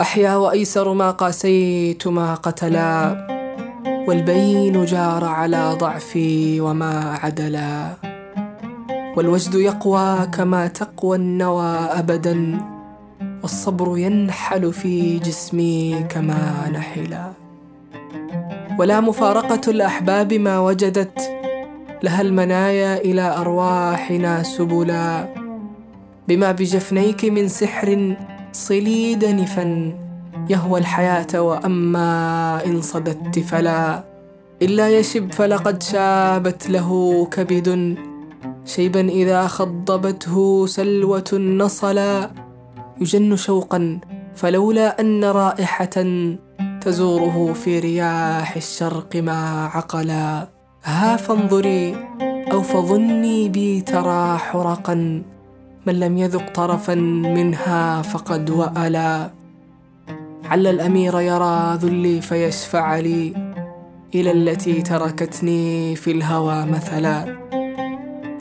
أحيا وأيسر ما قاسيت ما قتلا والبين جار على ضعفي وما عدلا. والوجد يقوى كما تقوى النوى أبدا والصبر ينحل في جسمي كما نحلا. ولا مفارقة الأحباب ما وجدت لها المنايا إلى أرواحنا سبلا. بما بجفنيك من سحر صلي دنفا يهوى الحياة وأما إن صددت فلا. إلا يشب فلقد شابت له كبد. شيبا إذا خضبته سلوة نصلا. يجن شوقا فلولا أن رائحة تزوره في رياح الشرق ما عقلا. ها فانظري أو فظني بي ترى حرقا. من لم يذق طرفا منها فقد وألا. عل الأمير يرى ذلي فيشفع لي إلى التي تركتني في الهوى مثلا.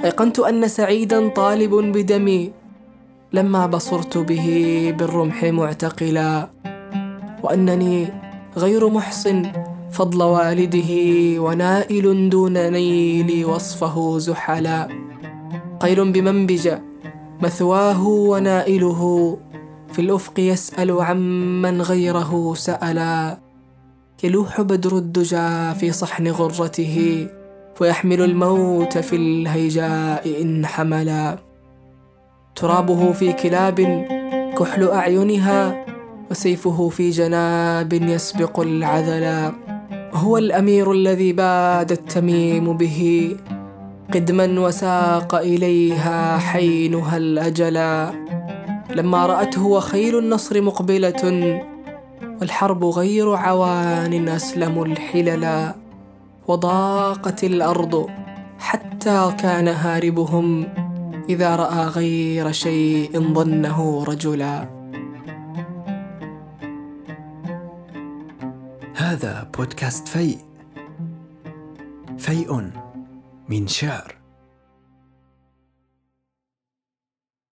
أيقنت أن سعيدا طالب بدمي لما بصرت به بالرمح معتقلا. وأنني غير محصن فضل والده ونائل دون نيل وصفه زحلا. قيل بمنبج مثواه ونائله. في الأفق يسأل عمن غيره سألا. يلوح بدر الدجى في صحن غرته ويحمل الموت في الهيجاء إن حملا. ترابه في كلاب كحل أعينها وسيفه في جناب يسبق العذلا. هو الأمير الذي باد التميم به. قدما وساق إليها حينها الأجلا لما رأته وخيل النصر مقبلة والحرب غير عوان أسلموا الحللا وضاقت الأرض حتى كان هاربهم إذا رأى غير شيء ظنه رجلا. هذا بودكاست فيء. فيء. من شعر.